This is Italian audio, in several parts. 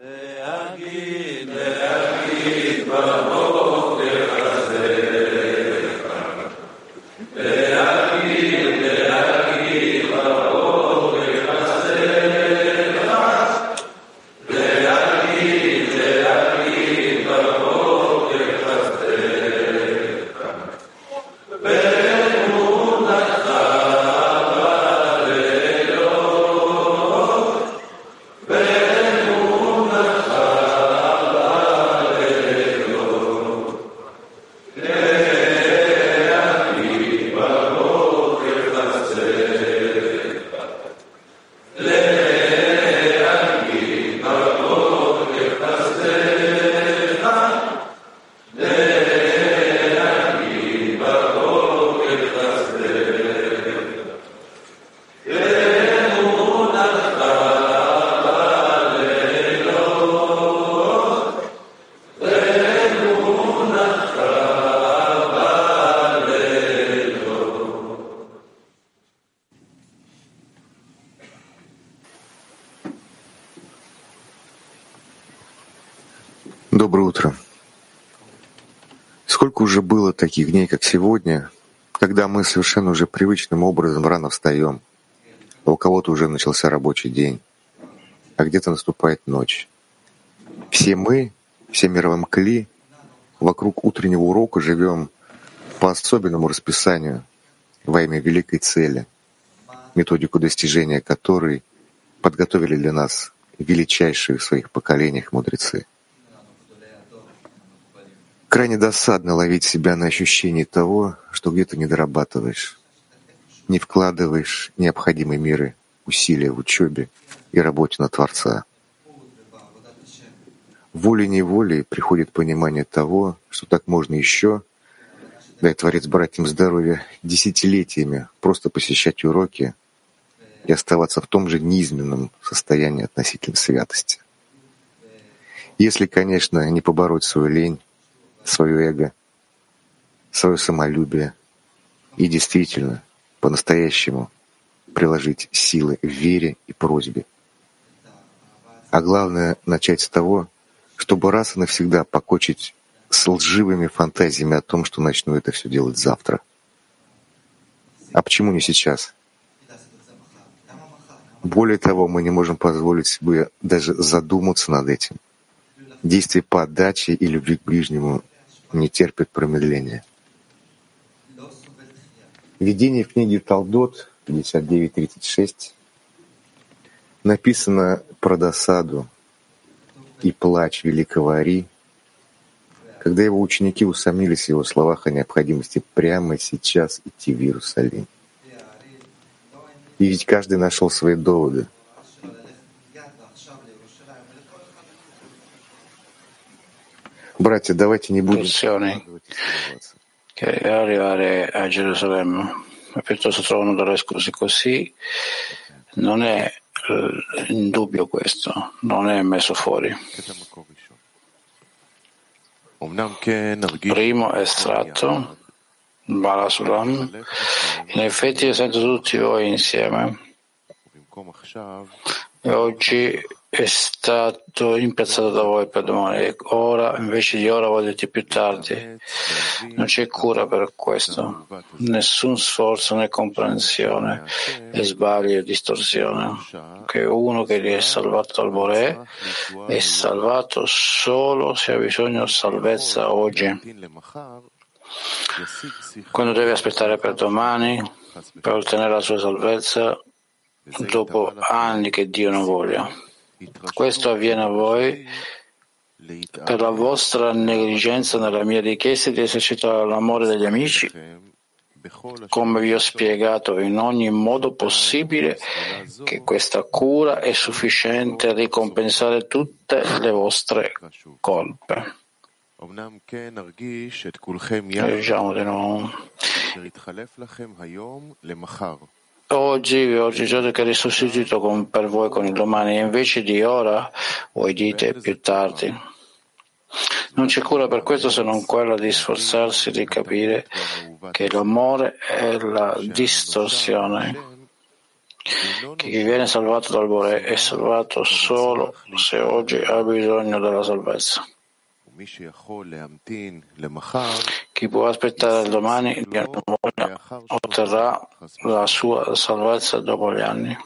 להגיד, להגיד ברור Доброе утро. Сколько уже было таких дней, как сегодня, когда мы совершенно уже привычным образом рано встаем, а у кого-то уже начался рабочий день, а где-то наступает ночь. Все мы, все мировым кли, вокруг утреннего урока живем по особенному расписанию во имя великой цели, методику достижения которой подготовили для нас величайшие в своих поколениях мудрецы. Крайне досадно ловить себя на ощущении того, что где-то не дорабатываешь, не вкладываешь необходимые меры усилия в учебе и работе на Творца. Волей-неволей приходит понимание того, что так можно еще, дай Творец братьям здоровья, десятилетиями просто посещать уроки и оставаться в том же низменном состоянии относительно святости. Если, конечно, не побороть свою лень, свое эго, свое самолюбие и действительно, по-настоящему приложить силы в вере и просьбе. А главное — начать с того, чтобы раз и навсегда покончить с лживыми фантазиями о том, что начну это все делать завтра. А почему не сейчас? Более того, мы не можем позволить себе даже задуматься над этим. Действие по отдаче и любви к ближнему не терпит промедления. Введение в книге Талдот 59.36 написано про досаду и плач великого Ари, когда его ученики усомнились в его словах о необходимости прямо сейчас идти в Иерусалим. И ведь каждый нашел свои доводы — Братья, давайте не будем che arrivare a Gerusalemme e piuttosto trovano delle scuse così non è in dubbio questo, non è messo fuori. Primo estratto, Balasulam, in effetti io sento tutti voi insieme e oggi è stato impiazzato da voi per domani. Ora, invece di ora, vuol dire più tardi. Non c'è cura per questo, nessun sforzo né comprensione, e sbaglio e distorsione. Che uno che è salvato al Boré è salvato solo se ha bisogno di salvezza oggi. Quando deve aspettare per domani per ottenere la sua salvezza, dopo anni che Dio non voglia. Questo avviene a voi per la vostra negligenza nella mia richiesta di esercitare l'amore degli amici, come vi ho spiegato in ogni modo possibile che questa cura è sufficiente a ricompensare tutte le vostre colpe. Leggiamo di nuovo. Oggi vi ho giudicato che eri sostituito con, per voi con il domani, e invece di ora voi dite più tardi. Non c'è cura per questo se non quella di sforzarsi di capire che l'amore è la distorsione che chi viene salvato dal Bore è salvato solo se oggi ha bisogno della salvezza. Chi può aspettare domani otterrà la sua salvezza dopo gli anni.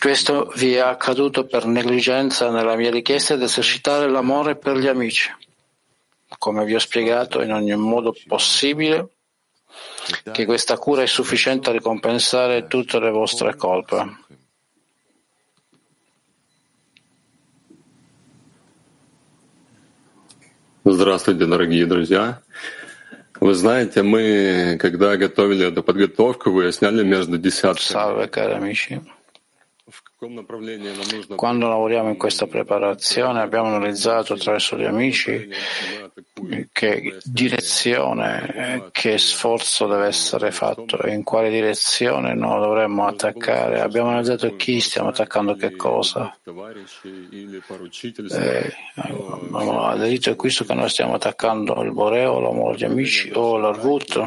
Questo vi è accaduto per negligenza nella mia richiesta di esercitare l'amore per gli amici. Come vi ho spiegato in ogni modo possibile, che questa cura è sufficiente a ricompensare tutte le vostre colpe. Здравствуйте, дорогие друзья. Вы знаете, мы, когда готовили эту подготовку, выясняли между десятками. Quando lavoriamo in questa preparazione abbiamo analizzato attraverso gli amici che direzione, che sforzo deve essere fatto e in quale direzione noi dovremmo attaccare. Abbiamo analizzato chi stiamo attaccando che cosa. E abbiamo aderito a questo che noi stiamo attaccando il Boreo, l'amore degli amici o l'Arvut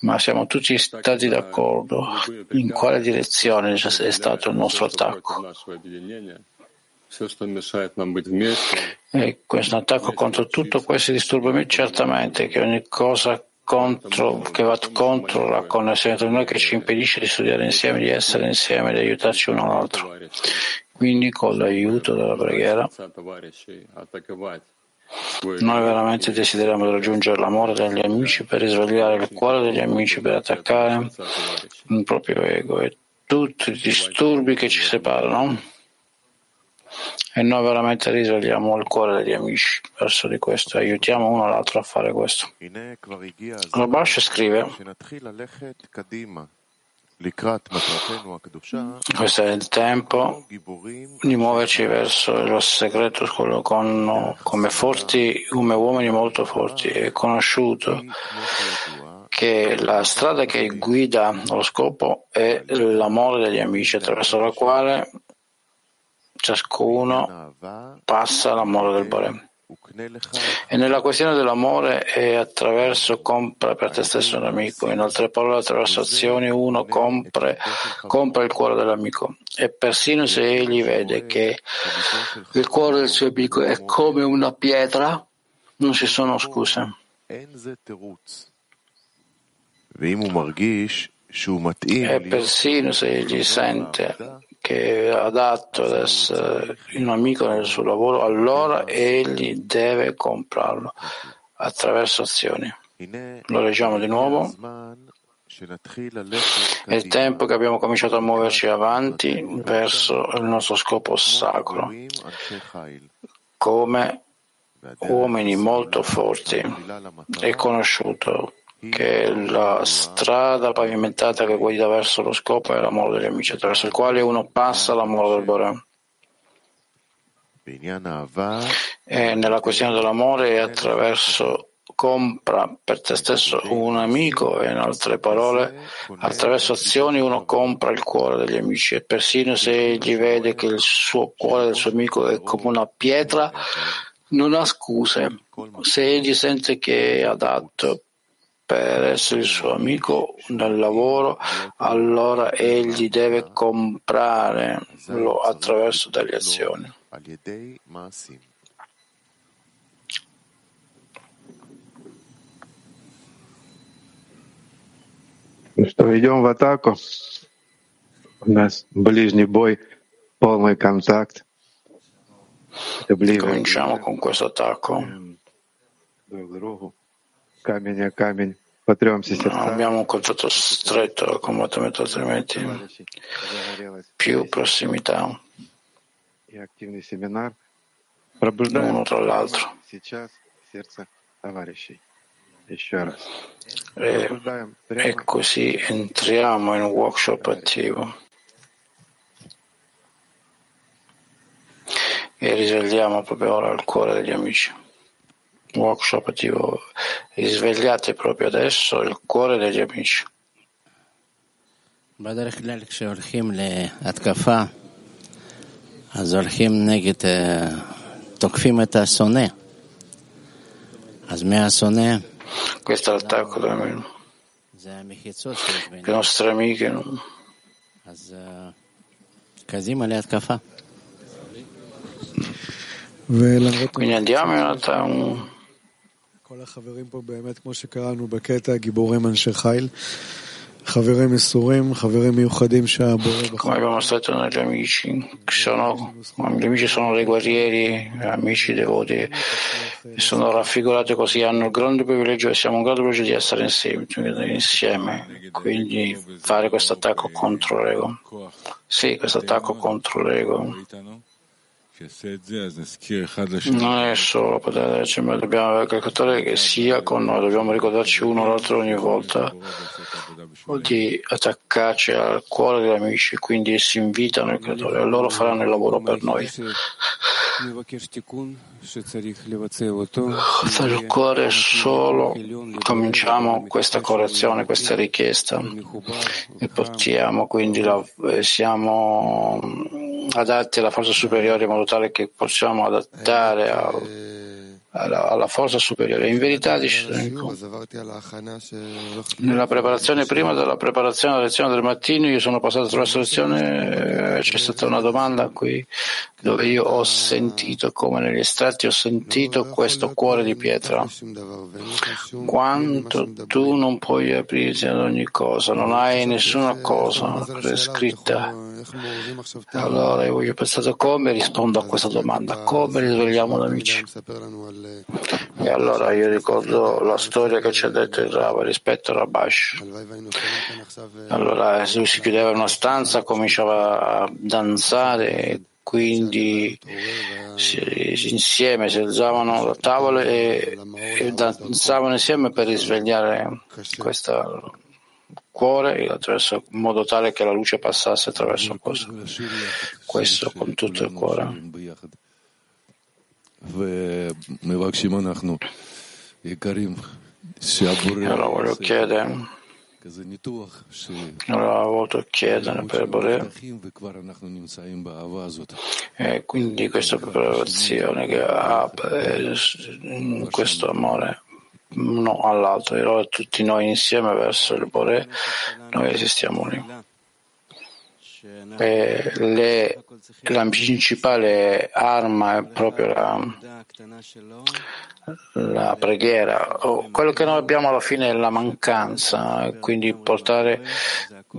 ma siamo tutti stati d'accordo in quale direzione è stato il nostro attacco. E questo attacco contro tutto questo disturba certamente che ogni cosa contro, che va contro la connessione tra noi che ci impedisce di studiare insieme, di essere insieme, di aiutarci uno all'altro. Quindi con l'aiuto della preghiera noi veramente desideriamo raggiungere l'amore degli amici per risvegliare il cuore degli amici, per attaccare il proprio ego e tutti i disturbi che ci separano. E noi veramente risvegliamo il cuore degli amici verso di questo aiutiamo uno l'altro a fare questo. Rabash scrive questo è il tempo di muoverci verso il segreto con, come forti, come uomini molto forti. È conosciuto che la strada che guida lo scopo è l'amore degli amici, attraverso la quale ciascuno passa l'amore del Bore. E nella questione dell'amore è attraverso compra per te stesso un amico, in altre parole attraverso azioni uno compra, compra il cuore dell'amico e persino se egli vede che il cuore del suo amico è come una pietra, non ci sono scuse. E persino se egli sente che è adatto ad essere un amico nel suo lavoro, allora egli deve comprarlo attraverso azioni. Lo leggiamo di nuovo. È il tempo che abbiamo cominciato a muoverci avanti verso il nostro scopo sacro, come uomini molto forti. È conosciuto che la strada pavimentata che guida verso lo scopo è l'amore degli amici, attraverso il quale uno passa l'amore del Bore. E nella questione dell'amore attraverso compra per te stesso un amico e in altre parole attraverso azioni uno compra il cuore degli amici e persino se egli vede che il suo cuore del suo amico è come una pietra non ha scuse. Se egli sente che è adatto per essere il suo amico nel lavoro, allora egli deve comprarlo attraverso delle azioni. Что, идем в атаку. У нас ближний бой, полный контакт. Cominciamo con questo attacco. Abbiamo un contatto stretto con molto metodo, altrimenti più prossimità l'uno tra l'altro. E, e così entriamo in un workshop attivo e risaliamo proprio ora al cuore degli amici Workshop attivo, risvegliate proprio adesso il cuore degli amici. בדרך כלל כשהולכים להתקפה, אז הולכים נגד, אה, תוקפים את השונא. אז מהשונא Questo è l'attacco dell'amico. le nostre amiche. No? Quindi andiamo in realtà un... Come abbiamo stato negli amici, gli amici sono dei guerrieri, amici devoti, sono raffigurati così, hanno il grande privilegio siamo un grande privilegio di essere insieme. quindi fare questo attacco contro l'ego. Sì, questo attacco contro l'ego non è solo poter dirci, ma dobbiamo avere qualcosa che sia con noi, dobbiamo ricordarci uno l'altro ogni volta di attaccarci al cuore degli amici, quindi si invitano il creatore e loro faranno il lavoro per noi. Il cuore solo cominciamo questa correzione, questa richiesta e portiamo quindi la, siamo adatti alla forza superiore in modo tale che possiamo adattare al alla, alla, forza superiore. In verità, dice nella preparazione prima della preparazione della lezione del mattino, io sono passato attraverso la lezione, eh, c'è stata una domanda qui dove io ho sentito, come negli estratti ho sentito questo cuore di pietra. Quanto tu non puoi aprirti ad ogni cosa, non hai nessuna cosa prescritta. Allora io voglio pensare come rispondo a questa domanda, come risvegliamo gli amici. E allora io ricordo la storia che ci ha detto il Rav rispetto a Rabash. Allora lui si chiudeva in una stanza, cominciava a danzare quindi si, insieme si alzavano da tavole e, e danzavano insieme per risvegliare questo cuore in modo tale che la luce passasse attraverso questo, questo con tutto il cuore. Allora voglio chiedere, allora voglio chiedere per Bore, e quindi questa preparazione che ha questo amore uno all'altro, e tutti noi insieme verso il Bore, noi esistiamo lì eh, le, la principale arma è proprio la, la preghiera. quello che noi abbiamo alla fine è la mancanza, quindi portare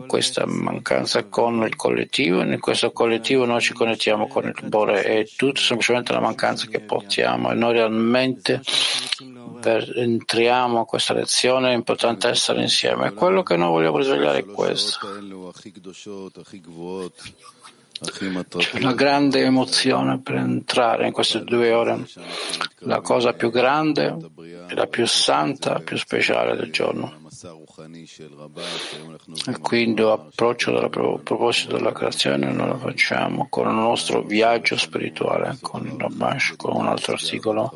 questa mancanza con il collettivo. In questo collettivo noi ci connettiamo con il Bore, è tutto semplicemente la mancanza che portiamo e noi realmente per, entriamo a questa lezione è importante essere insieme. Quello che noi vogliamo risvegliare è questo. C'è una grande emozione per entrare in queste due ore, la cosa più grande, la più santa, più speciale del giorno. E quindi l'approccio a proposito della creazione noi lo facciamo con il nostro viaggio spirituale, con il Rabash, con un altro articolo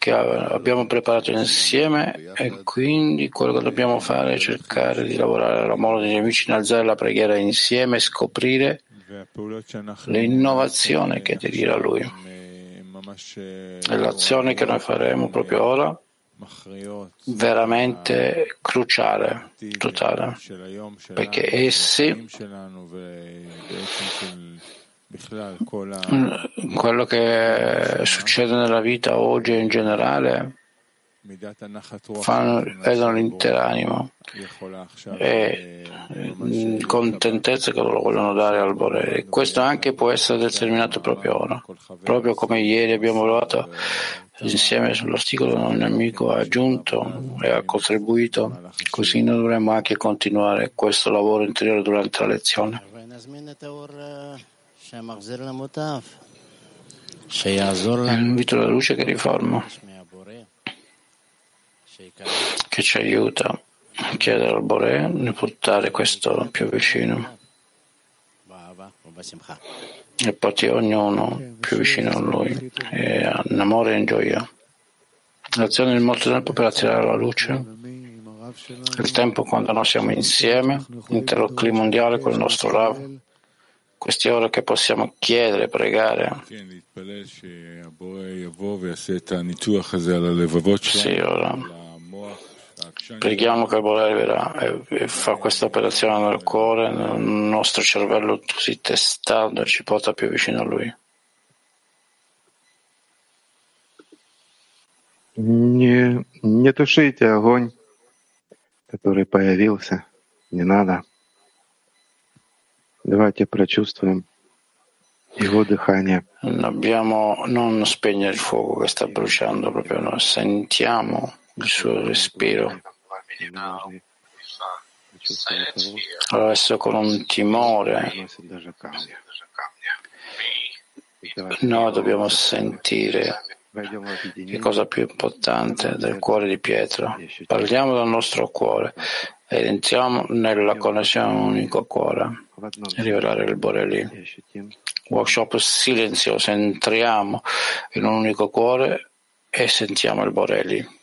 che abbiamo preparato insieme e quindi quello che dobbiamo fare è cercare di lavorare all'amore degli amici, innalzare la preghiera insieme e scoprire l'innovazione che deriva a Lui. E l'azione che noi faremo proprio ora veramente cruciale, totale, perché essi quello che succede nella vita oggi in generale fanno, vedono l'intera anima e contentezza che loro vogliono dare al Bore. Questo anche può essere determinato proprio ora, proprio come ieri abbiamo provato insieme sull'articolo un amico ha aggiunto e ha contribuito, così noi dovremmo anche continuare questo lavoro interiore durante la lezione. L'invito alla luce che riforma, che ci aiuta a chiedere al Bore di portare questo più vicino. E porti ognuno più vicino a lui. E in amore e in gioia. L'azione di molto tempo per attirare la luce, il tempo quando noi siamo insieme, l'intero clima mondiale con il nostro Rav, queste ore che possiamo chiedere, pregare. Sì, ora. Preghiamo che il Borelli verrà e, e fa questa operazione nel cuore, nel nostro cervello così testato e ci porta più vicino a Lui. Не, не тушите огонь, который появился. Не надо. Давайте прочувствуем его дыхание. Dobbiamo non spegnere il fuoco che sta bruciando proprio noi, sentiamo il suo respiro. Adesso con un timore noi dobbiamo sentire che cosa più importante del cuore di pietra. Parliamo del nostro cuore. Ed entriamo nella connessione a un unico cuore e rivelare il Borelli. Workshop silenzioso, entriamo in un unico cuore e sentiamo il Borelli.